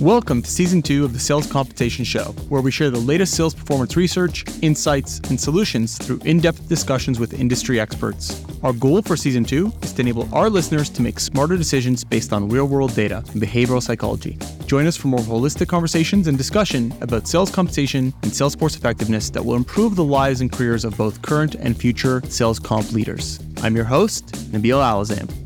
Welcome to season two of the Sales Compensation Show, where we share the latest sales performance research, insights, and solutions through in depth discussions with industry experts. Our goal for season two is to enable our listeners to make smarter decisions based on real world data and behavioral psychology. Join us for more holistic conversations and discussion about sales compensation and sales force effectiveness that will improve the lives and careers of both current and future sales comp leaders. I'm your host, Nabeil Alazzam.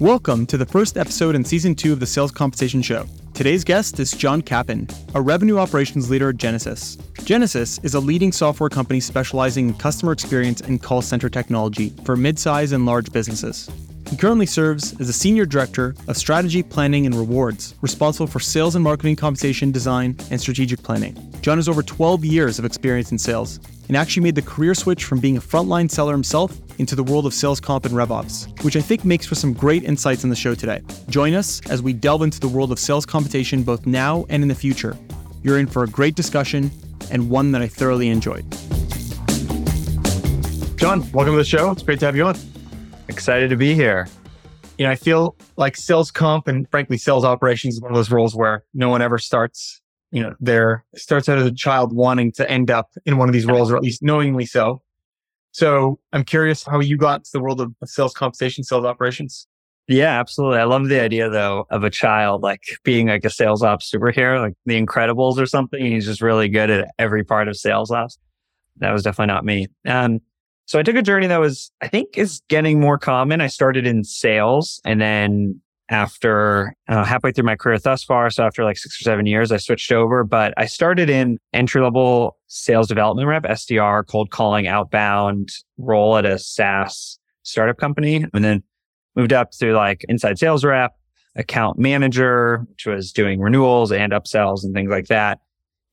Welcome to the first episode in season two of the Sales Compensation Show. Today's guest is John Capin, a revenue operations leader at Genesys. Genesys is a leading software company specializing in customer experience and call center technology for mid-size and large businesses. He currently serves as a senior director of strategy, planning, and rewards, responsible for sales and marketing compensation design and strategic planning. John has over 12 years of experience in sales and actually made the career switch from being a frontline seller himself into the world of sales comp and RevOps, which I think makes for some great insights on the show today. Join us as we delve into the world of sales compensation both now and in the future. You're in for a great discussion and one that I thoroughly enjoyed. John, welcome to the show. It's great to have you on. Excited to be here. You know, I feel like sales comp and frankly, sales operations is one of those roles where no one ever starts, you know, there starts out as a child wanting to end up in one of these roles, or at least knowingly so. So I'm curious how you got to the world of sales compensation, sales operations. Yeah, absolutely. I love the idea though of a child like being like a sales ops superhero, like the Incredibles or something. He's just really good at every part of sales ops. That was definitely not me. Um, so I took a journey that was, I think, is getting more common. I started in sales and then after uh, halfway through my career thus far. So after like six or seven years, I switched over, but I started in entry level sales development rep, SDR, cold calling, outbound role at a SaaS startup company. And then moved up to like inside sales rep, account manager, which was doing renewals and upsells and things like that.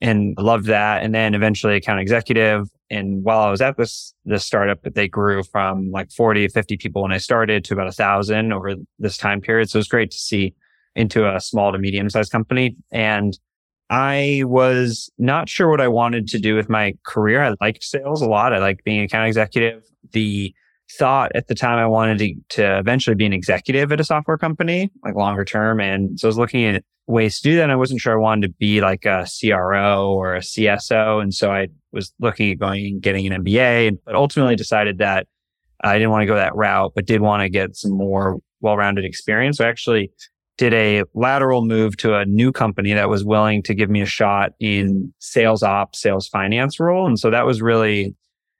And loved that. And then eventually account executive and while I was at this, this startup, they grew from like 40, 50 people when I started to about a thousand over this time period. So it was great to see into a small to medium sized company. And I was not sure what I wanted to do with my career. I liked sales a lot. I liked being an account executive. The thought at the time I wanted to, to eventually be an executive at a software company, like longer term. And so I was looking at ways to do that. And I wasn't sure I wanted to be like a CRO or a CSO. And so I was looking at going and getting an MBA, but ultimately decided that I didn't want to go that route, but did want to get some more well-rounded experience. So I actually did a lateral move to a new company that was willing to give me a shot in sales ops, sales finance role. And so that was really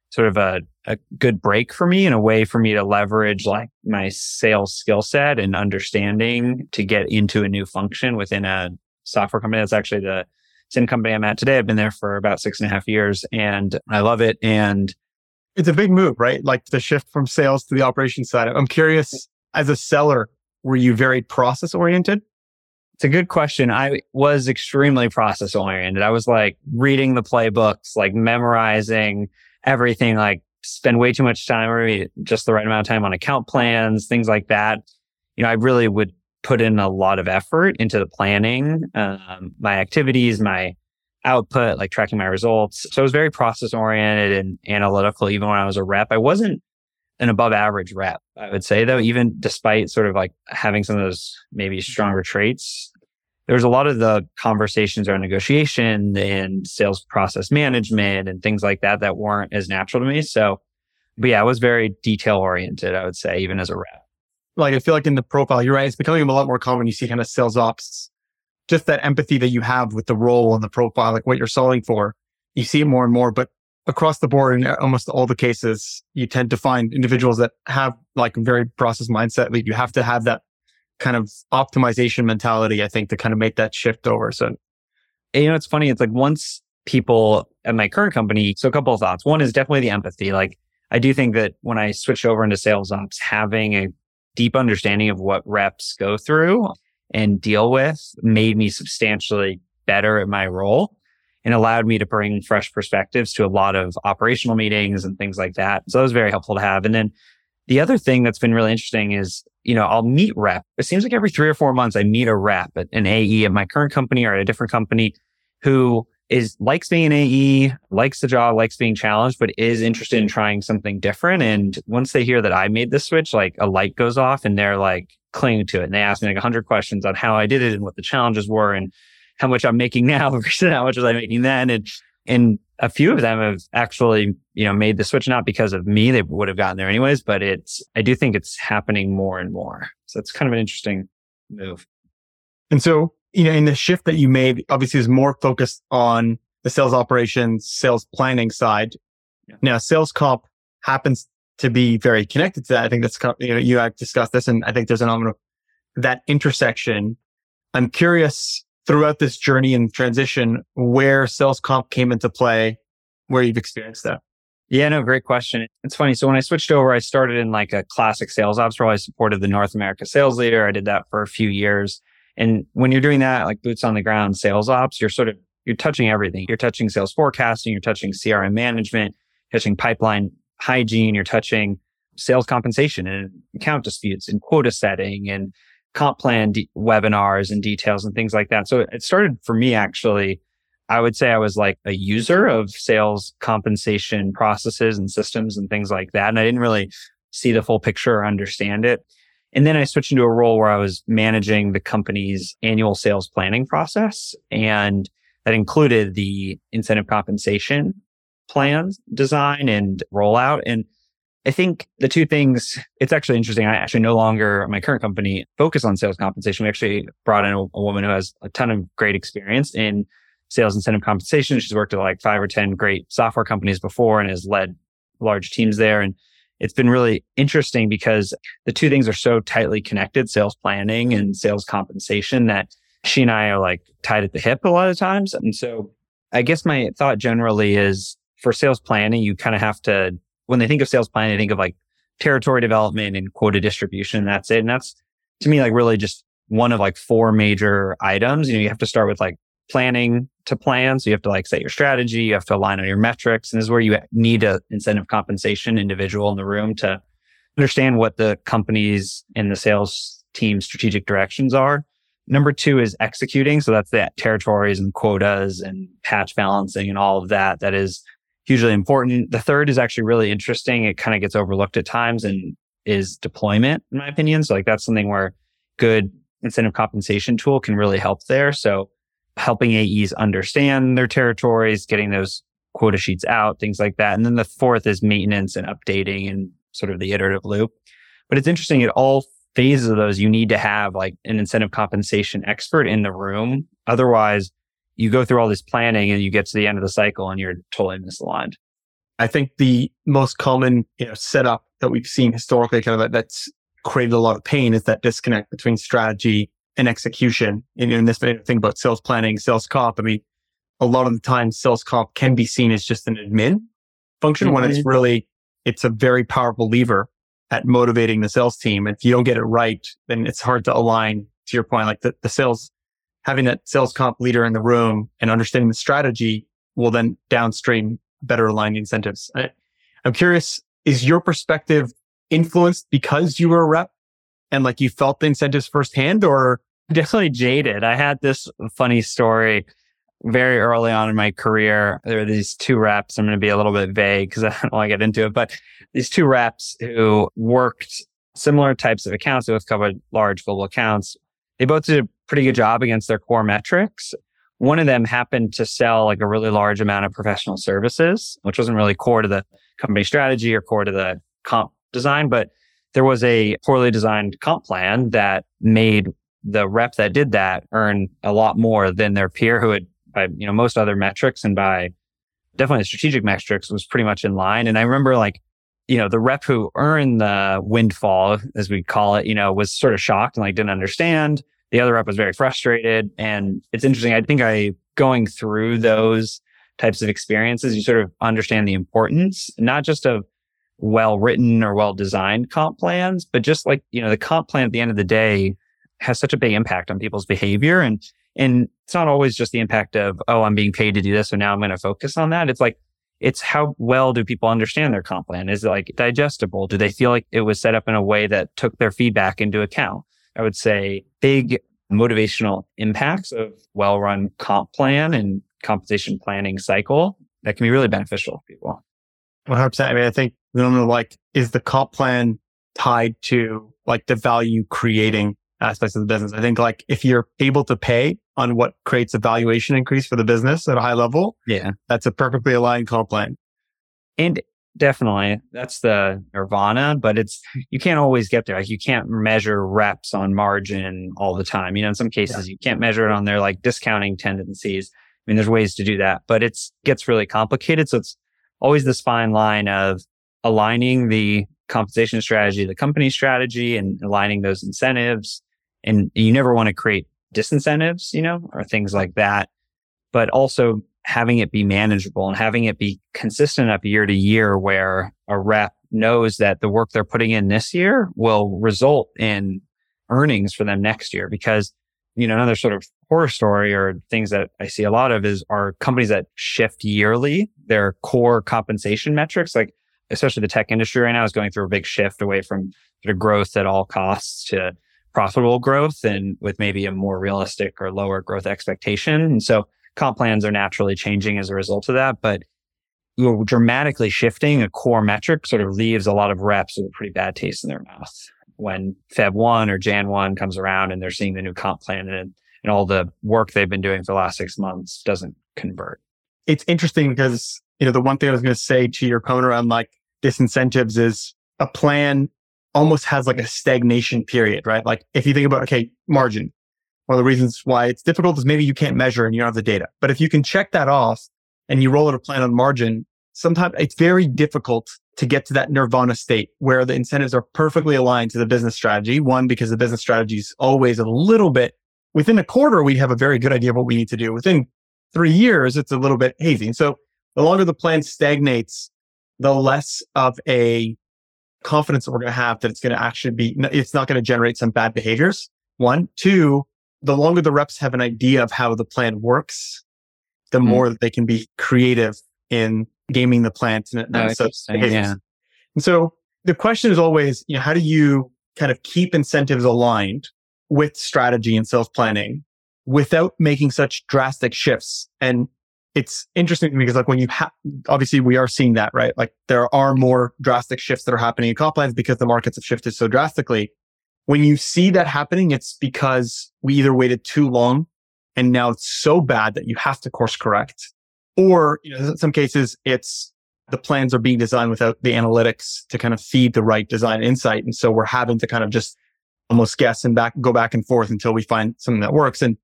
sort of a, a good break for me and a way for me to leverage like my sales skill set and understanding to get into a new function within a software company. That's actually the same company I'm at today. I've been there for about six and a half years and I love it. And it's a big move, right? Like the shift from sales to the operations side. I'm curious as a seller, were you very process oriented? It's a good question. I was extremely process oriented. I was like reading the playbooks, like memorizing everything, like spend way too much time or just the right amount of time on account plans, things like that. You know, I really would put in a lot of effort into the planning, um, my activities, my output, like tracking my results. So I was very process oriented and analytical, even when I was a rep. I wasn't an above average rep, I would say though, even despite sort of like having some of those maybe stronger traits. There's a lot of the conversations around negotiation and sales process management and things like that that weren't as natural to me. So, but yeah, I was very detail oriented, I would say, even as a rep like I feel like in the profile, you're right. It's becoming a lot more common. You see kind of sales ops, just that empathy that you have with the role and the profile, like what you're solving for. You see it more and more, but across the board in almost all the cases, you tend to find individuals that have like very process mindset. Like you have to have that kind of optimization mentality, I think, to kind of make that shift over. So, you know, it's funny. It's like once people at my current company, so a couple of thoughts. One is definitely the empathy. Like I do think that when I switched over into sales ops, having a deep understanding of what reps go through and deal with made me substantially better at my role and allowed me to bring fresh perspectives to a lot of operational meetings and things like that. So that was very helpful to have. And then the other thing that's been really interesting is, you know, I'll meet rep. It seems like every three or four months I meet a rep at an AE at my current company or at a different company who is likes being an AE, likes the job, likes being challenged, but is interested in trying something different. And once they hear that I made the switch, like a light goes off and they're like cling to it. And they asked me like a 100 questions on how I did it and what the challenges were and how much I'm making now versus how much was I making then. And, and a few of them have actually, you know, made the switch, not because of me. They would have gotten there anyways, but it's, I do think it's happening more and more. So it's kind of an interesting move. And so, you know, in the shift that you made, obviously is more focused on the sales operations, sales planning side. Yeah. Now, sales comp happens to be very connected to that. I think that's, you know, you have discussed this and I think there's an element of that intersection. I'm curious throughout this journey and transition where sales comp came into play, where you've experienced that. Yeah, no, great question. It's funny. So when I switched over, I started in like a classic sales ops role. I supported the North America sales leader. I did that for a few years. And when you're doing that, like boots on the ground sales ops, you're sort of, you're touching everything. You're touching sales forecasting. You're touching CRM management, touching pipeline hygiene. You're touching sales compensation and account disputes and quota setting and comp plan de- webinars and details and things like that. So it started for me actually. I would say I was like a user of sales compensation processes and systems and things like that. And I didn't really see the full picture or understand it. And then I switched into a role where I was managing the company's annual sales planning process. And that included the incentive compensation plans design and rollout. And I think the two things, it's actually interesting. I actually no longer, my current company, focus on sales compensation. We actually brought in a, a, woman who has a ton of great experience in sales incentive compensation. She's worked at like five or 10 great software companies before and has led large teams there. And it's been really interesting because the two things are so tightly connected, sales planning and sales compensation that she and I are like tied at the hip a lot of times. And so I guess my thought generally is for sales planning, you kind of have to when they think of sales planning, they think of like territory development and quota distribution. That's it. And that's to me, like really just one of like four major items. You know, you have to start with like planning to plan. So you have to like set your strategy. You have to align on your metrics. And this is where you need a incentive compensation individual in the room to understand what the company's and the sales team strategic directions are. Number two is executing. So that's the territories and quotas and patch balancing and all of that. That is hugely important. The third is actually really interesting. It kind of gets overlooked at times and is deployment, in my opinion. So like that's something where good incentive compensation tool can really help there. So helping AEs understand their territories, getting those quota sheets out, things like that. And then the fourth is maintenance and updating and sort of the iterative loop. But it's interesting at all phases of those, you need to have like an incentive compensation expert in the room. Otherwise, you go through all this planning and you get to the end of the cycle and you're totally misaligned. I think the most common you know, setup that we've seen historically, kind of that's created a lot of pain, is that disconnect between strategy and execution. And in this thing about sales planning, sales comp, I mean, a lot of the time, sales comp can be seen as just an admin function mm-hmm. when it's mm-hmm. really it's a very powerful lever at motivating the sales team. If you don't get it right, then it's hard to align to your point. Like the, the sales having that sales comp leader in the room and understanding the strategy will then downstream better align the incentives. I, I'm curious, is your perspective influenced because you were a rep and like you felt the incentives firsthand or definitely jaded? I had this funny story very early on in my career. There were these two reps. I'm going to be a little bit vague because I don't want to get into it, but these two reps who worked similar types of accounts. They both covered large global accounts. They both did pretty good job against their core metrics. One of them happened to sell like a really large amount of professional services, which wasn't really core to the company strategy or core to the comp design, but there was a poorly designed comp plan that made the rep that did that earn a lot more than their peer who had by you know most other metrics and by definitely strategic metrics was pretty much in line. And I remember like you know, the rep who earned the windfall, as we call it, you know, was sort of shocked and like didn't understand. The other rep was very frustrated. And it's interesting. I think I going through those types of experiences, you sort of understand the importance, not just of well written or well designed comp plans, but just like, you know, the comp plan at the end of the day has such a big impact on people's behavior. And, and it's not always just the impact of, oh, I'm being paid to do this. So now I'm going to focus on that. It's like, it's how well do people understand their comp plan? Is it like digestible? Do they feel like it was set up in a way that took their feedback into account? I would say big motivational impacts of well run comp plan and compensation planning cycle that can be really beneficial to people. 100%. I mean, I think the number like, is the comp plan tied to like the value creating aspects of the business. I think like if you're able to pay on what creates a valuation increase for the business at a high level, yeah, that's a perfectly aligned comp plan. And definitely that's the nirvana, but it's, you can't always get there. Like you can't measure reps on margin all the time. You know, in some cases yeah. you can't measure it on their like discounting tendencies. I mean, there's ways to do that, but it's gets really complicated. So it's always this fine line of aligning the compensation strategy, the company strategy and aligning those incentives. And you never want to create disincentives, you know, or things like that, but also having it be manageable and having it be consistent up year to year where a rep knows that the work they're putting in this year will result in earnings for them next year. Because, you know, another sort of horror story or things that I see a lot of is are companies that shift yearly their core compensation metrics. Like, especially the tech industry right now is going through a big shift away from sort of growth at all costs to profitable growth and with maybe a more realistic or lower growth expectation. And so comp plans are naturally changing as a result of that. But you're dramatically shifting a core metric sort of leaves a lot of reps with a pretty bad taste in their mouth when Feb 1 or Jan 1 comes around and they're seeing the new comp plan and, and all the work they've been doing for the last six months doesn't convert. It's interesting because, you know, the one thing I was going to say to your point around like disincentives is a plan almost has like a stagnation period, right? Like if you think about, okay, margin, one of the reasons why it's difficult is maybe you can't measure and you don't have the data. But if you can check that off and you roll out a plan on margin, sometimes it's very difficult to get to that nirvana state where the incentives are perfectly aligned to the business strategy. One, because the business strategy is always a little bit within a quarter, we have a very good idea of what we need to do. Within three years, it's a little bit hazy. And so the longer the plan stagnates, the less of a confidence that we're going to have that it's going to actually be, it's not going to generate some bad behaviors. One, two, the longer the reps have an idea of how the plan works, the mm. more that they can be creative in gaming the plant and, oh, so, yeah. And so the question is always, you know, how do you kind of keep incentives aligned with strategy and sales planning without making such drastic shifts? And it's interesting because like when you have, obviously we are seeing that, right? Like there are more drastic shifts that are happening in comp plans because the markets have shifted so drastically. When you see that happening, it's because we either waited too long and now it's so bad that you have to course correct. Or, you know, in some cases, it's the plans are being designed without the analytics to kind of feed the right design insight. And so we're having to kind of just almost guess and back, go back and forth until we find something that works. And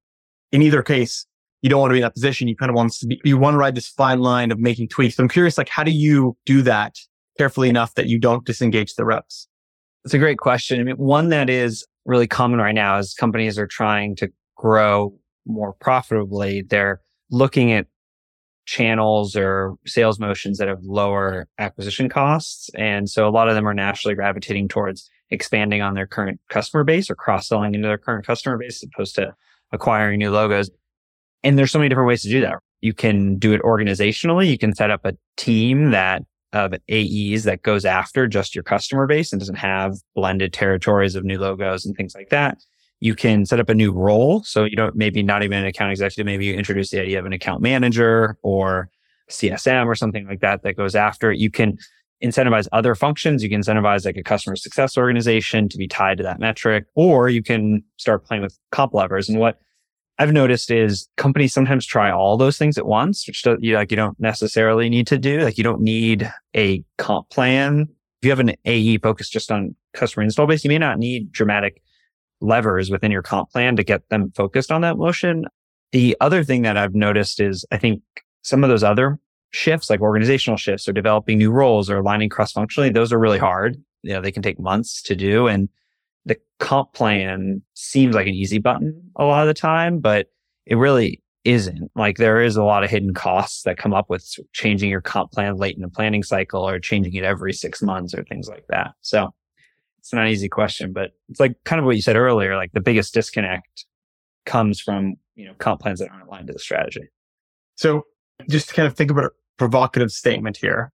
in either case, you don't want to be in that position. You kind of want to be, you want to ride this fine line of making tweaks. So I'm curious, like, how do you do that carefully enough that you don't disengage the reps? It's a great question. I mean, one that is really common right now is companies are trying to grow more profitably. They're looking at channels or sales motions that have lower acquisition costs. And so a lot of them are naturally gravitating towards expanding on their current customer base or cross selling into their current customer base as opposed to acquiring new logos. And there's so many different ways to do that. You can do it organizationally. You can set up a team that of AEs that goes after just your customer base and doesn't have blended territories of new logos and things like that. You can set up a new role. So you don't, maybe not even an account executive. Maybe you introduce the idea of an account manager or CSM or something like that that goes after it. You can incentivize other functions. You can incentivize like a customer success organization to be tied to that metric, or you can start playing with comp levers. And what I've noticed is companies sometimes try all those things at once, which you like you don't necessarily need to do. Like you don't need a comp plan. If you have an AE focused just on customer install base, you may not need dramatic levers within your comp plan to get them focused on that motion. The other thing that I've noticed is I think some of those other shifts, like organizational shifts or developing new roles or aligning cross functionally, those are really hard. You know, they can take months to do. And the comp plan seems like an easy button a lot of the time, but it really isn't. Like there is a lot of hidden costs that come up with changing your comp plan late in the planning cycle or changing it every six months or things like that. So it's not an easy question, but it's like kind of what you said earlier. Like the biggest disconnect comes from, you know, comp plans that aren't aligned to the strategy. So just to kind of think about a provocative statement here.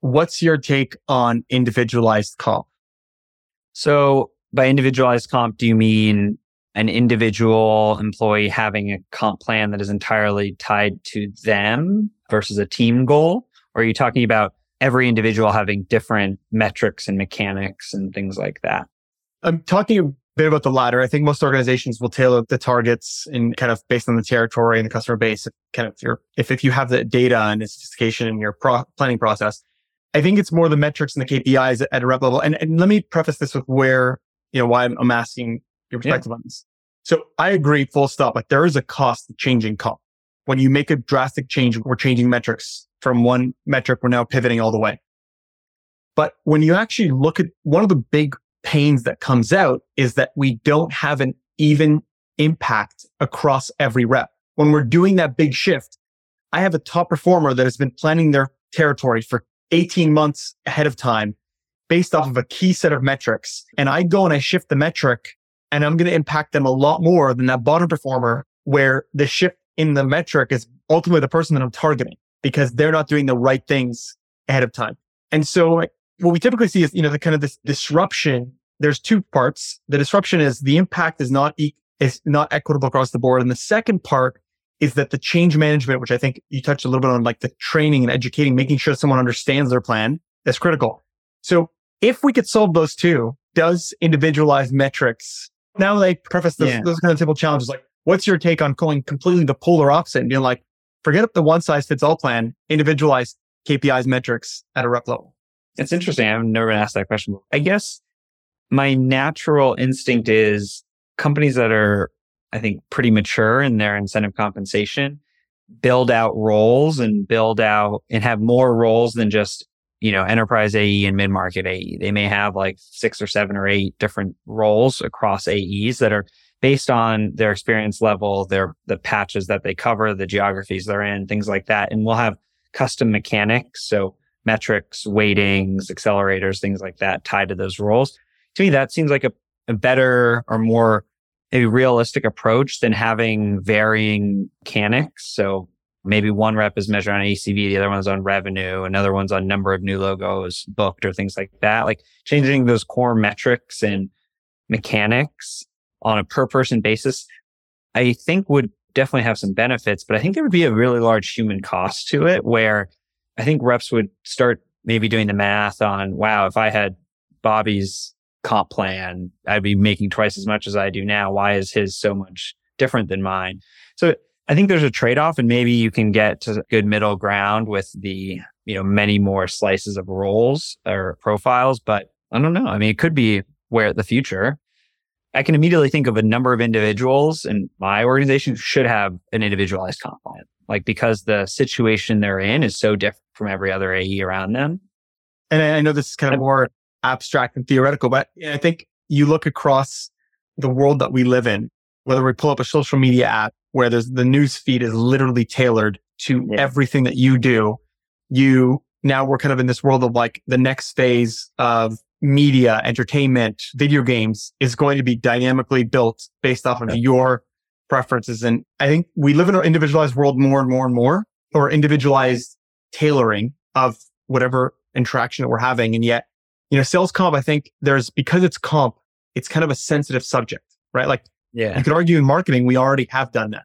What's your take on individualized comp? So by individualized comp, do you mean an individual employee having a comp plan that is entirely tied to them versus a team goal? Or are you talking about every individual having different metrics and mechanics and things like that. I'm talking a bit about the latter. I think most organizations will tailor the targets and kind of based on the territory and the customer base. Kind of your, if, if you have the data and the sophistication in your pro- planning process, I think it's more the metrics and the KPIs at, a rep level. And, and let me preface this with where, you know, why I'm, I'm asking your perspective yeah. on this. So I agree, full stop. Like there is a cost to changing comp. When you make a drastic change, we're changing metrics from one metric. We're now pivoting all the way. But when you actually look at one of the big pains that comes out is that we don't have an even impact across every rep. When we're doing that big shift, I have a top performer that has been planning their territory for 18 months ahead of time based off of a key set of metrics. And I go and I shift the metric and I'm going to impact them a lot more than that bottom performer where the shift in the metric is ultimately the person that I'm targeting because they're not doing the right things ahead of time. And so what we typically see is, you know, the kind of this disruption. There's two parts. The disruption is the impact is not, e- is not equitable across the board. And the second part is that the change management, which I think you touched a little bit on, like the training and educating, making sure someone understands their plan is critical. So if we could solve those two, does individualized metrics now they preface those, yeah. those kind of simple challenges like, what's your take on going completely the polar opposite and being like, forget up the one size fits all plan, individualized KPIs metrics at a rep level? It's interesting. I've never been asked that question before. I guess my natural instinct is companies that are, I think, pretty mature in their incentive compensation build out roles and build out and have more roles than just you know, enterprise AE and mid market AE. They may have like six or seven or eight different roles across AEs that are based on their experience level, their the patches that they cover, the geographies they're in, things like that. And we'll have custom mechanics, so metrics, weightings, accelerators, things like that tied to those roles. To me, that seems like a, a better or more a realistic approach than having varying mechanics. So maybe one rep is measured on ACV, the other one's on revenue, another one's on number of new logos booked or things like that. Like changing those core metrics and mechanics on a per person basis, I think would definitely have some benefits, but I think there would be a really large human cost to it where I think reps would start maybe doing the math on, wow, if I had Bobby's comp plan, I'd be making twice as much as I do now. Why is his so much different than mine? So I think there's a trade off and maybe you can get to good middle ground with the, you know, many more slices of roles or profiles, but I don't know. I mean, it could be where the future. I can immediately think of a number of individuals in my organization should have an individualized comp plan, like because the situation they're in is so different from every other AE around them. And I know this is kind of more abstract and theoretical, but I think you look across the world that we live in, whether we pull up a social media app where there's the news feed is literally tailored to yeah. everything that you do. You now we're kind of in this world of like the next phase of media, entertainment, video games is going to be dynamically built based off of yeah. your preferences. And I think we live in an individualized world more and more and more, or individualized tailoring of whatever interaction that we're having. And yet, you know, sales comp, I think there's because it's comp, it's kind of a sensitive subject, right? Like yeah. You could argue in marketing, we already have done that.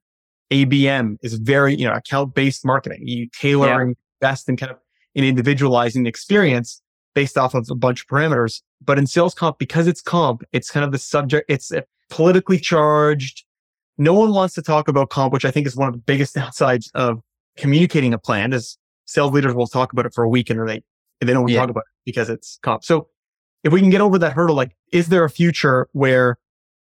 ABM is very, you know, account based marketing. You tailoring yeah. best and kind of in individualizing the experience based off of a bunch of parameters. But in sales comp, because it's comp, it's kind of the subject, it's politically charged. No one wants to talk about comp, which I think is one of the biggest downsides of communicating a plan is sales leaders will talk about it for a week and they, they don't want to yeah. talk about it because it's comp. So if we can get over that hurdle, like, is there a future where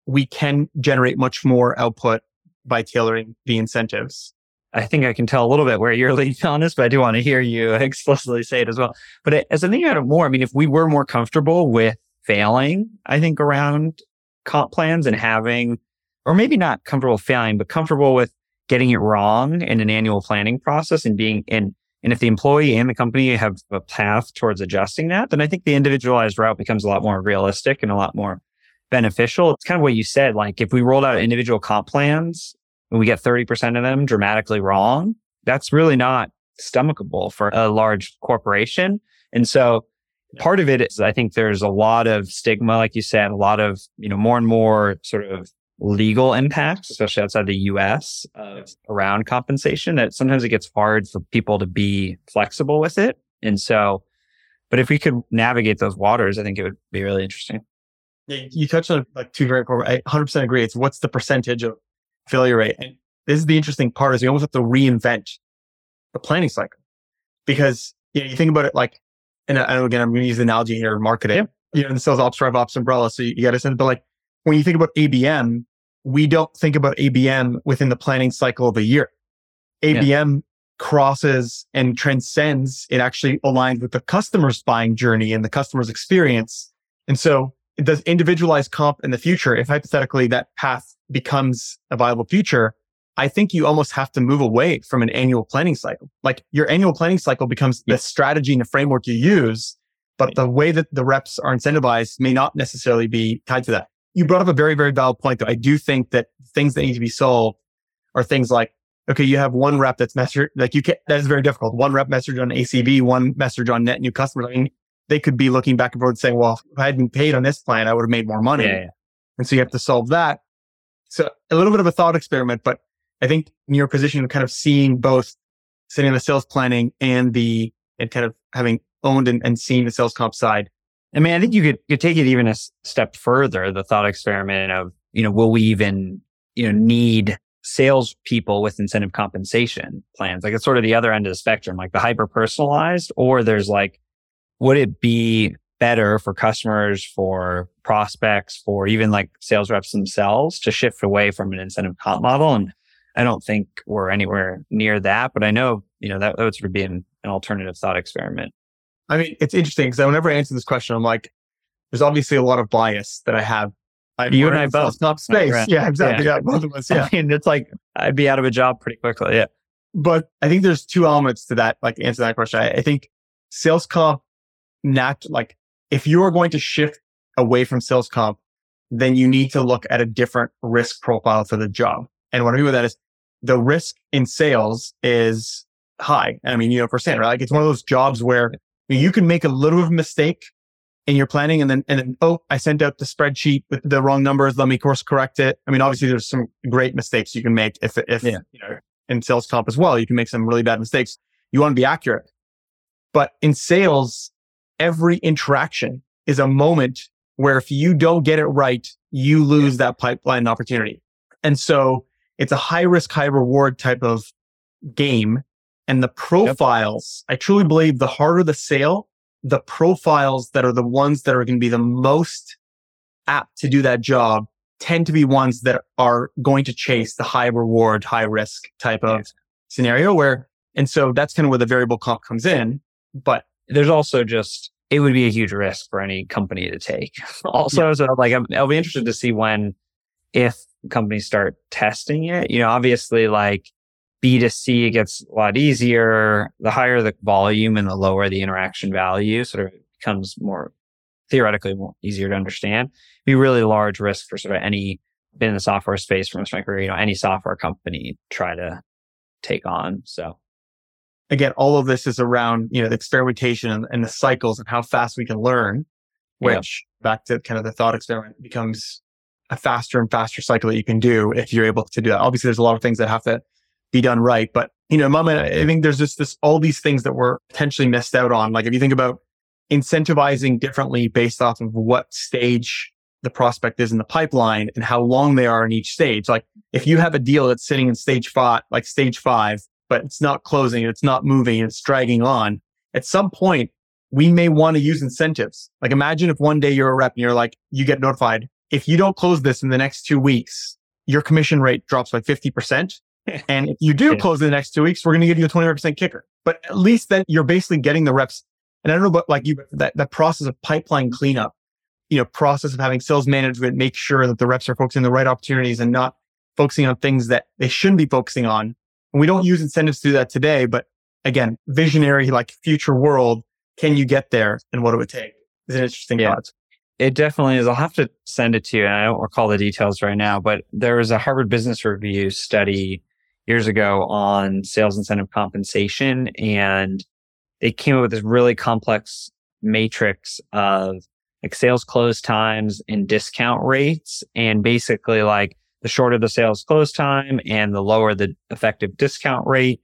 we can generate much more output by tailoring the incentives. I think I can tell a little bit where you're leaning on this, but I do want to hear you explicitly say it as well. But as I think about it more, I mean, if we were more comfortable with failing, I think around comp plans and having, or maybe not comfortable failing, but comfortable with getting it wrong in an annual planning process and being in, and if the employee and the company have a path towards adjusting that, then I think the individualized route becomes a lot more realistic and a lot more beneficial. It's kind of what you said. Like if we rolled out individual comp plans and we get 30% of them dramatically wrong, that's really not stomachable for a large corporation. And so part of it is I think there's a lot of stigma, like you said, a lot of, you know, more and more sort of legal impacts, especially outside the US around compensation that sometimes it gets hard for people to be flexible with it. And so But if we could navigate those waters, I think it would be really interesting. Yeah, you touched on like two very important. I 100% agree. It's what's the percentage of failure rate, and this is the interesting part: is you almost have to reinvent the planning cycle because you know you think about it like, and I, again I'm going to use the analogy here: marketing. Yeah. You know, the sales ops drive ops umbrella, so you, you got to send. But like when you think about ABM, we don't think about ABM within the planning cycle of a year. ABM yeah. crosses and transcends. It actually aligns with the customer's buying journey and the customer's experience. And so does individualized comp in the future. If hypothetically that path becomes a viable future, I think you almost have to move away from an annual planning cycle. Like your annual planning cycle becomes the strategy and the framework you use, but the way that the reps are incentivized may not necessarily be tied to that. You brought up a very, very valid point though. I do think that things that need to be solved are things like okay, you have one rep that's message, like you can, that is very difficult. One rep message on ACV, one message on net new customers. I mean, they could be looking back and forth saying, well, if I had been paid on this plan, I would have made more money. Yeah, yeah. And so you have to solve that. So a little bit of a thought experiment, but I think in your position of kind of seeing both sitting on the sales planning and the, and kind of having owned and, and seen the sales comp side. I mean, I think you could, could take it even a step further, the thought experiment of, you know, will we even, you know, need sales people with incentive compensation plans. Like it's sort of the other end of the spectrum, like the hyper personalized, or there's like, would it be better for customers, for prospects, for even like sales reps themselves to shift away from an incentive comp model? And I don't think we're anywhere near that, but I know, you know, that, that would sort of be an, an alternative thought experiment. I mean, it's interesting because whenever I answer this question, I'm like, there's obviously a lot of bias that I have I've you and I both. Top space. Right. Yeah, exactly. Yeah. yeah. both of us. Yeah. I mean, it's like I'd be out of a job pretty quickly. Yeah. But I think there's two elements to that, like answer that question. I, I think sales comp, not like if you are going to shift away from sales comp, then you need to look at a different risk profile for the job. And what I mean by that is the risk in sales is high. I mean, you know, percent, right? Like it's one of those jobs where you can make a little bit of a mistake in your planning and then, and then, oh, I sent out the spreadsheet with the wrong numbers. Let me course correct it. I mean, obviously there's some great mistakes you can make if, if, yeah. you know, in sales comp as well, you can make some really bad mistakes. You want to be accurate. But in sales, every interaction is a moment where if you don't get it right, you lose that pipeline opportunity. And so it's a high risk, high reward type of game. And the profiles, yep. I truly believe the harder the sale, the profiles that are the ones that are going to be the most apt to do that job tend to be ones that are going to chase the high reward, high risk type of scenario where, and so that's kind of where the variable comp comes in. But there's also just, it would be a huge risk for any company to take. also, yeah. so like, i will be interested to see when, if companies start testing it, you know, obviously like B2C gets a lot easier. The higher the volume and the lower the interaction value sort of becomes more theoretically more easier to understand. Be really large risk for sort of any been in the software space from a my you know, any software company try to take on. So again, all of this is around, you know, the experimentation and, and the cycles and how fast we can learn, which back to kind of the thought experiment becomes a faster and faster cycle that you can do if you're able to do that. Obviously, there's a lot of things that have to be done right. But, you know, moment, I think there's just this, all these things that we're potentially missed out on. Like if you think about incentivizing differently based off of what stage the prospect is in the pipeline and how long they are in each stage. Like if you have a deal that's sitting in stage five, like stage five, but it's not closing, it's not moving, it's dragging on. At some point, we may want to use incentives. Like imagine if one day you're a rep and you're like, you get notified. If you don't close this in the next two weeks, your commission rate drops by 50% and if you do close in the next two weeks, we're going to give you a 25% kicker. But at least then you're basically getting the reps. And I don't know about like you, that, that process of pipeline cleanup, you know, process of having sales management, make sure that the reps are focusing on the right opportunities and not focusing on things that they shouldn't be focusing on. And we don't use incentives to do that today. But again, visionary, like future world, can you get there and what it would take? Is an interesting yeah. thought. It definitely is. I'll have to send it to you. And I don't recall the details right now, but there was a Harvard Business Review study years ago on sales incentive compensation. And they came up with this really complex matrix of like sales close times and discount rates. And basically like the shorter the sales close time and the lower the effective discount rate,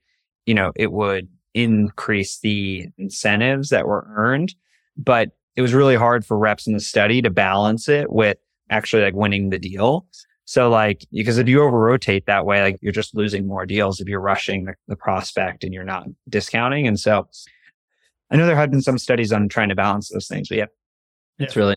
you know, it would increase the incentives that were earned. but it was really hard for reps in the study to balance it with actually like winning the deal. So like, because if you over rotate that way, like you're just losing more deals if you're rushing the, the, prospect and you're not discounting. And so I know there have been some studies on trying to balance those things, but yeah, yeah. it's really,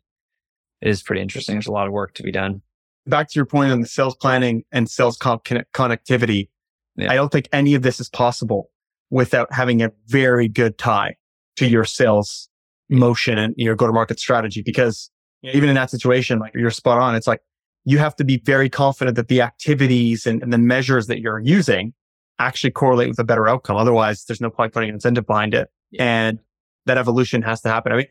it is pretty interesting. There's a lot of work to be done. Back to your point on the sales planning and sales con- connectivity. Yeah. I don't think any of this is possible without having a very good tie to your sales motion and your go to market strategy. Because know, even in that situation, like you're spot on. It's like you have to be very confident that the activities and, and the measures that you're using actually correlate with a better outcome. Otherwise, there's no point putting an incentive behind it. Yeah. And that evolution has to happen. I mean,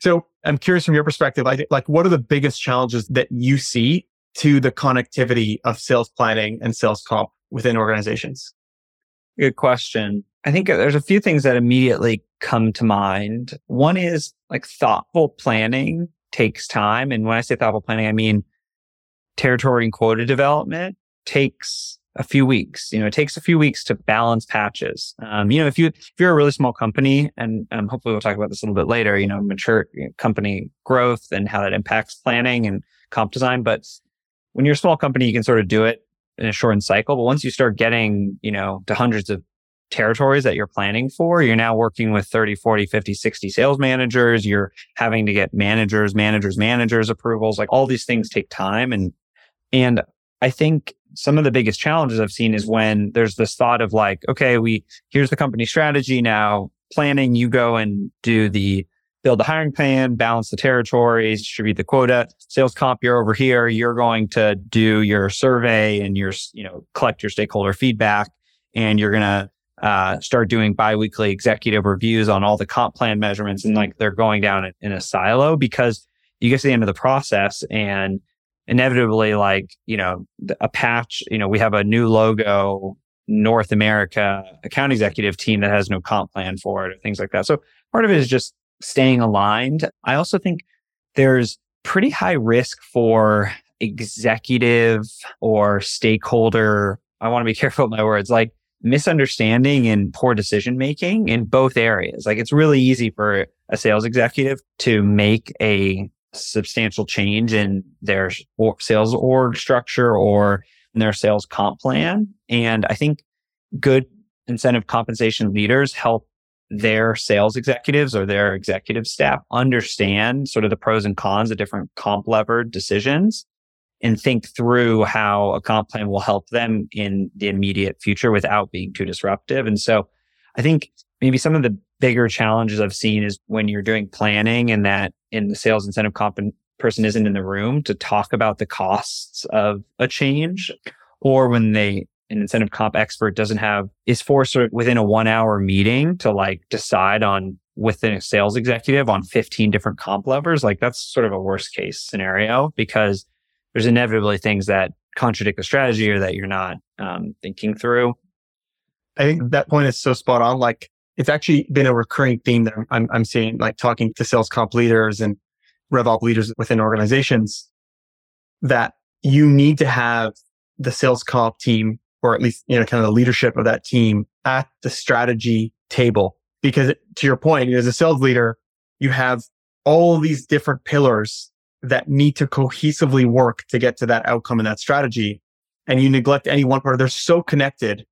so I'm curious from your perspective, like, like what are the biggest challenges that you see to the connectivity of sales planning and sales comp within organizations? Good question. I think there's a few things that immediately come to mind. One is like thoughtful planning takes time. And when I say thoughtful planning, I mean territory and quota development takes a few weeks. You know, it takes a few weeks to balance patches. Um, you know, if you if you're a really small company, and um, hopefully we'll talk about this a little bit later. You know, mature company growth and how that impacts planning and comp design. But when you're a small company, you can sort of do it in a shortened cycle. But once you start getting, you know, to hundreds of territories that you're planning for, you're now working with 30, 40, 50, 60 sales managers. You're having to get managers, managers, managers approvals. Like all these things take time. And, and I think some of the biggest challenges I've seen is when there's this thought of like, okay, we, here's the company strategy now planning. You go and do the build the hiring plan, balance the territories, distribute the quota, sales comp, you're over here. You're going to do your survey and your, you know, collect your stakeholder feedback. And you're going to uh, start doing biweekly executive reviews on all the comp plan measurements. And like they're going down in a silo because you get to the end of the process and inevitably like you know a patch you know we have a new logo north america account executive team that has no comp plan for it or things like that. So part of it is just staying aligned i also think there's pretty high risk for executive or stakeholder i want to be careful with my words like misunderstanding and poor decision making in both areas. Like it's really easy for a sales executive to make a substantial change in their sales org structure or in their sales comp plan. And I think good incentive compensation leaders help their sales executives or their executive staff understand sort of the pros and cons of different comp levered decisions and think through how a comp plan will help them in the immediate future without being too disruptive. And so I think maybe some of the bigger challenges I've seen is when you're doing planning and that in the sales incentive comp person isn't in the room to talk about the costs of a change or when they an incentive comp expert doesn't have is forced within a one hour meeting to like decide on within a sales executive on 15 different comp levers like that's sort of a worst case scenario because there's inevitably things that contradict the strategy or that you're not um, thinking through. I think that point is so spot on. Like it's actually been a recurring theme that I'm, I'm seeing, like talking to sales comp leaders and RevOp leaders within organizations that you need to have the sales comp team or at least, you know, kind of the leadership of that team at the strategy table. Because to your point, as a sales leader, you have all these different pillars that need to cohesively work to get to that outcome and that strategy. And you neglect any one part, they're so connected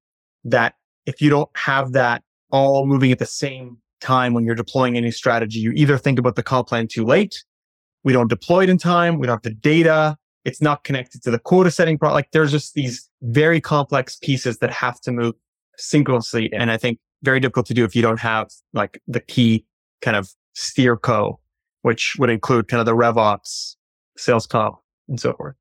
that if you don't have that all moving at the same time when you're deploying any strategy, you either think about the comp plan too late, we don't deploy it in time, we don't have the data, it's not connected to the quota setting pro like there's just these very complex pieces that have to move synchronously. And I think very difficult to do if you don't have like the key kind of steer co which would include kind of the RevOps, sales comp, and so forth.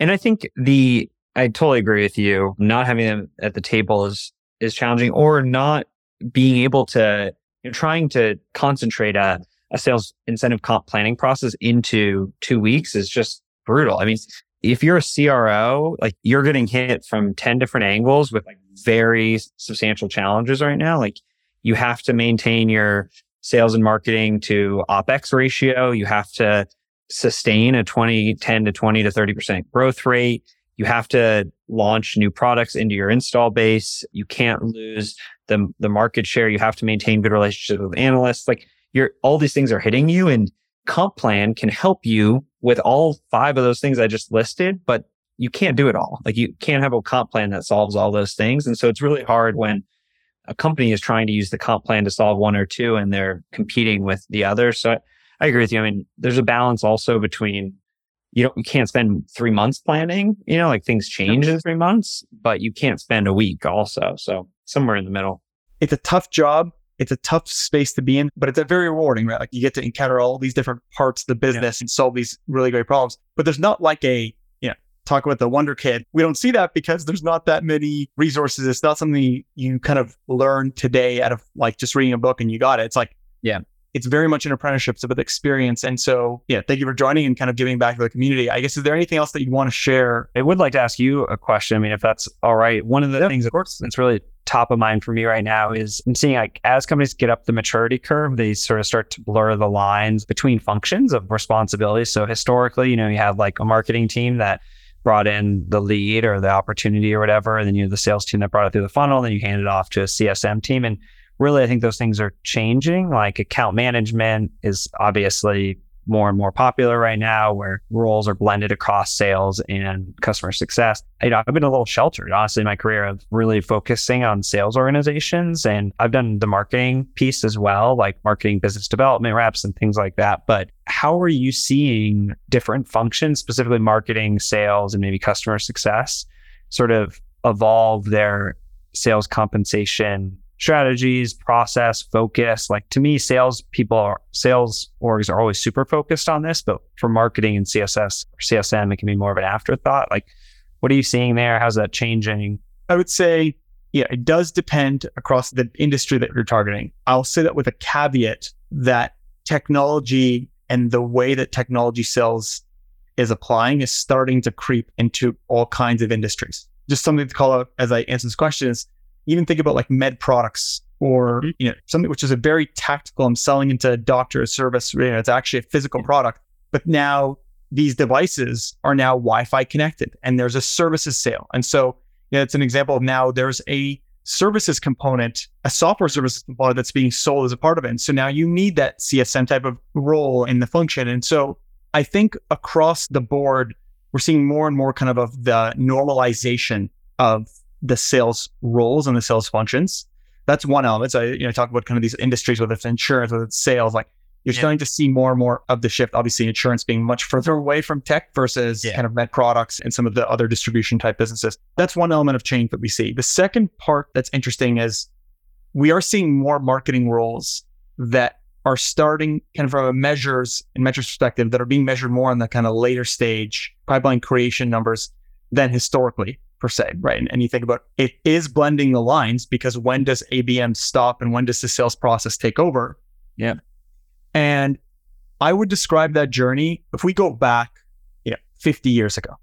And I think the I totally agree with you. Not having them at the table is is challenging, or not being able to you know, trying to concentrate a a sales incentive comp planning process into two weeks is just brutal. I mean, if you're a CRO, like you're getting hit from 10 different angles with like very substantial challenges right now. Like you have to maintain your sales and marketing to OPEX ratio. You have to sustain a 20, 10 to 20 to 30% growth rate. You have to launch new products into your install base. You can't lose the, the market share. You have to maintain good relationships with analysts. Like you're all these things are hitting you and comp plan can help you with all five of those things I just listed, but you can't do it all. Like you can't have a comp plan that solves all those things. And so it's really hard when a company is trying to use the comp plan to solve one or two and they're competing with the other. So I, I agree with you. I mean, there's a balance also between you don't you can't spend three months planning, you know, like things change in three months, but you can't spend a week also. So somewhere in the middle. It's a tough job. It's a tough space to be in, but it's a very rewarding, right? Like you get to encounter all these different parts of the business yeah. and solve these really great problems. But there's not like a, you know, talk about the wonder kid. We don't see that because there's not that many resources. It's not something you kind of learn today out of like just reading a book and you got it. It's like, yeah, it's very much an apprenticeship. It's about experience. And so, yeah, thank you for joining and kind of giving back to the community. I guess, is there anything else that you want to share? I would like to ask you a question. I mean, if that's all right. One of the yeah, things, of course, that's really top of mind for me right now is I'm seeing like as companies get up the maturity curve, they sort of start to blur the lines between functions of responsibility. So historically, you know, you have like a marketing team that brought in the lead or the opportunity or whatever, and then you have the sales team that brought it through the funnel, and then you hand it off to a CSM team. And really, I think those things are changing. Like account management is obviously more and more popular right now where roles are blended across sales and customer success. You know, I've been a little sheltered, honestly, in my career of really focusing on sales organizations. And I've done the marketing piece as well, like marketing business development reps and things like that. But how are you seeing different functions, specifically marketing, sales, and maybe customer success, sort of evolve their sales compensation strategies, process, focus. Like to me, sales people are sales orgs are always super focused on this, but for marketing and CSS or CSM, it can be more of an afterthought. Like, what are you seeing there? How's that changing? I would say, yeah, it does depend across the industry that you're targeting. I'll say that with a caveat that technology and the way that technology sales is applying is starting to creep into all kinds of industries. Just something to call out as I answer this question is even think about like med products or mm-hmm. you know something which is a very tactical. I'm selling into a doctor service. You know, it's actually a physical product, but now these devices are now Wi-Fi connected, and there's a services sale. And so, yeah, it's an example of now there's a services component, a software services component that's being sold as a part of it. And so now you need that CSM type of role in the function. And so I think across the board, we're seeing more and more kind of of the normalization of the sales roles and the sales functions. That's one element. So, I, you know, talk about kind of these industries, whether it's insurance, whether it's sales, like you're yeah. starting to see more and more of the shift. Obviously, insurance being much further away from tech versus yeah. kind of med products and some of the other distribution type businesses. That's one element of change that we see. The second part that's interesting is we are seeing more marketing roles that are starting kind of from a measures and metrics perspective that are being measured more on the kind of later stage pipeline creation numbers than historically per se, right? And, and, you think about it is blending the lines because when does ABM stop and when does the sales process take over? Yeah. And I would describe that journey if we go back, you know, 50 years ago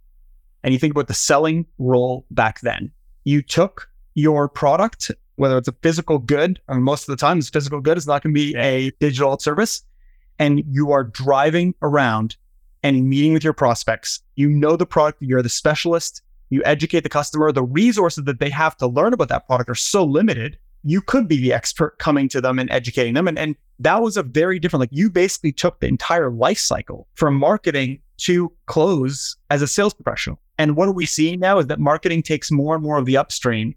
and you think about the selling role back then, you took your product, whether it's a physical good, or most of the time it's physical good, it's not going to be a digital service, and you are driving around and meeting with your prospects. You know the product, you're the specialist, you educate the customer. The resources that they have to learn about that product are so limited. You could be the expert coming to them and educating them. And, and that was a very different, like you basically took the entire life cycle from marketing to close as a sales professional. And what are we seeing now is that marketing takes more and more of the upstream.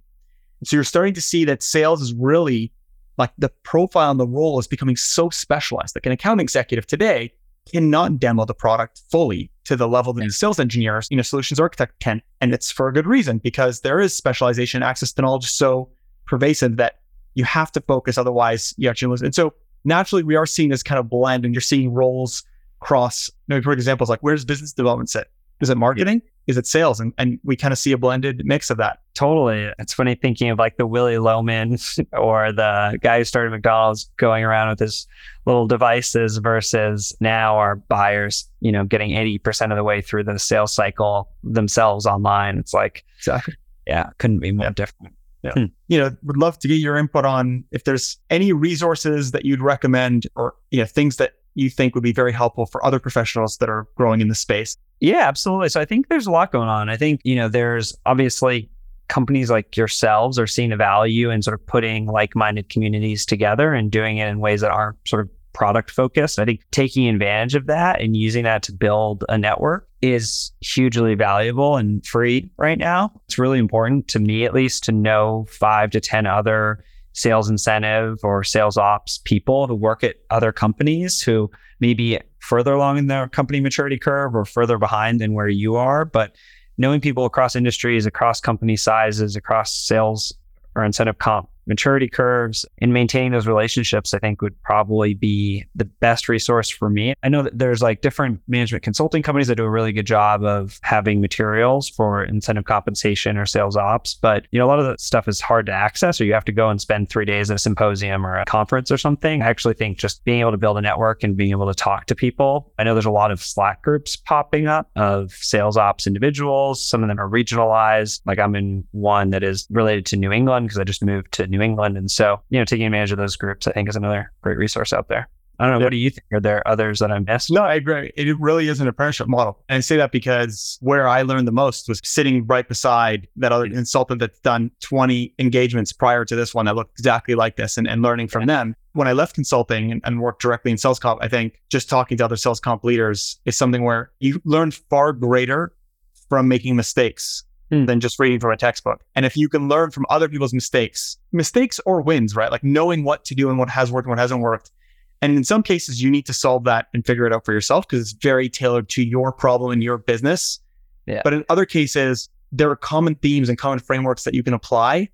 So you're starting to see that sales is really like the profile and the role is becoming so specialized. Like an account executive today cannot demo the product fully to the level that the sales engineers, you know, solutions architect can. And it's for a good reason because there is specialization, access to knowledge so pervasive that you have to focus. Otherwise, you actually lose. And so naturally, we are seeing this kind of blend and you're seeing roles cross. You know, for examples, like where does business development sit? Is it marketing? Is it sales? And, and we kind of see a blended mix of that. Totally. It's funny thinking of like the Willy Loman or the guy who started McDonald's going around with his little devices versus now our buyers, you know, getting 80% of the way through the sales cycle themselves online. It's like, exactly. yeah, couldn't be more yeah. different. Yeah. Hmm. You know, would love to get your input on if there's any resources that you'd recommend or, you know, things that you think would be very helpful for other professionals that are growing in the space. Yeah, absolutely. So I think there's a lot going on. I think, you know, there's obviously companies like yourselves are seeing the value in sort of putting like-minded communities together and doing it in ways that aren't sort of product focused. I think taking advantage of that and using that to build a network is hugely valuable and free right now. It's really important to me, at least, to know five to 10 other sales incentive or sales ops people who work at other companies who may be further along in their company maturity curve or further behind than where you are. But knowing people across industries, across company sizes, across sales or incentive comp maturity curves and maintaining those relationships, I think would probably be the best resource for me. I know that there's like different management consulting companies that do a really good job of having materials for incentive compensation or sales ops, but you know, a lot of that stuff is hard to access or you have to go and spend three days at a symposium or a conference or something. I actually think just being able to build a network and being able to talk to people. I know there's a lot of Slack groups popping up of sales ops individuals. Some of them are regionalized. Like I'm in one that is related to New England because I just moved to New New England. And so, you know, taking advantage of those groups, I think is another great resource out there. I don't know. Yeah. What do you think? Are there others that I missed? No, I agree. It really is an apprenticeship model. And I say that because where I learned the most was sitting right beside that other mm-hmm. consultant that's done 20 engagements prior to this one that looked exactly like this and, and learning from them. When I left consulting and, and worked directly in sales comp, I think just talking to other sales comp leaders is something where you learn far greater from making mistakes mm. than just reading from a textbook. And if you can learn from other people's mistakes, mistakes or wins, right? Like knowing what to do and what has worked and what hasn't worked. And in some cases, you need to solve that and figure it out for yourself because it's very tailored to your problem and your business. Yeah. But in other cases, there are common themes and common frameworks that you can apply.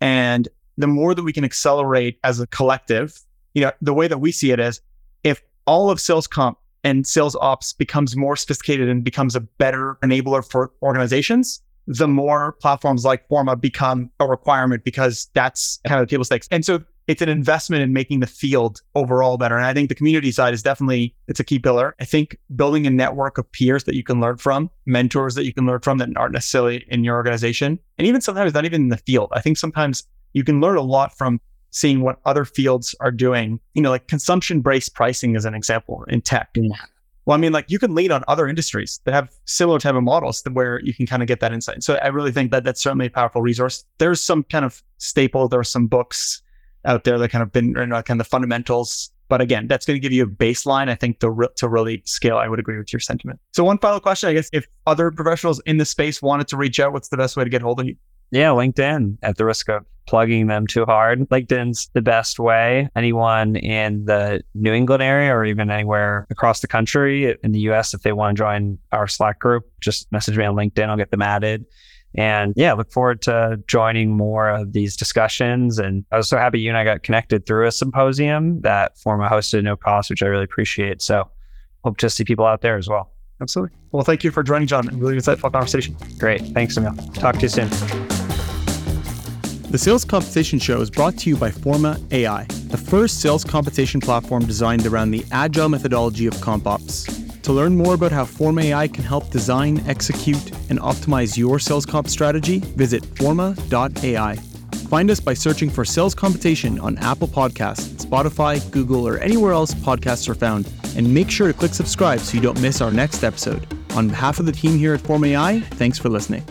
And the more that we can accelerate as a collective, you know, the way that we see it is if all of sales comp and sales ops becomes more sophisticated and becomes a better enabler for organizations, the more platforms like Forma become a requirement because that's kind of the table stakes. And so it's an investment in making the field overall better. And I think the community side is definitely it's a key pillar. I think building a network of peers that you can learn from, mentors that you can learn from that aren't necessarily in your organization, and even sometimes not even in the field. I think sometimes you can learn a lot from seeing what other fields are doing. You know, like consumption based pricing is an example in tech. Yeah. Well, I mean, like you can lean on other industries that have similar type of models where you can kind of get that insight. So I really think that that's certainly a powerful resource. There's some kind of staple. There are some books out there that kind of been you know, kind of the fundamentals. But again, that's going to give you a baseline. I think to, re- to really scale, I would agree with your sentiment. So one final question, I guess, if other professionals in the space wanted to reach out, what's the best way to get hold of you? Yeah, LinkedIn at the risk of plugging them too hard. LinkedIn's the best way. Anyone in the New England area or even anywhere across the country in the US, if they want to join our Slack group, just message me on LinkedIn. I'll get them added. And yeah, look forward to joining more of these discussions. And I was so happy you and I got connected through a symposium that Forma hosted no cost, which I really appreciate. So hope to see people out there as well. Absolutely. Well, thank you for joining, John. Really insightful conversation. Great. Thanks, Nabeil. Talk to you soon. The Sales Compensation Show is brought to you by Forma AI, the first sales compensation platform designed around the agile methodology of CompOps. To learn more about how Forma AI can help design, execute, and optimize your sales comp strategy, visit forma.ai. Find us by searching for Sales Compensation on Apple Podcasts, Spotify, Google, or anywhere else podcasts are found. And make sure to click subscribe so you don't miss our next episode. On behalf of the team here at Forma AI, thanks for listening.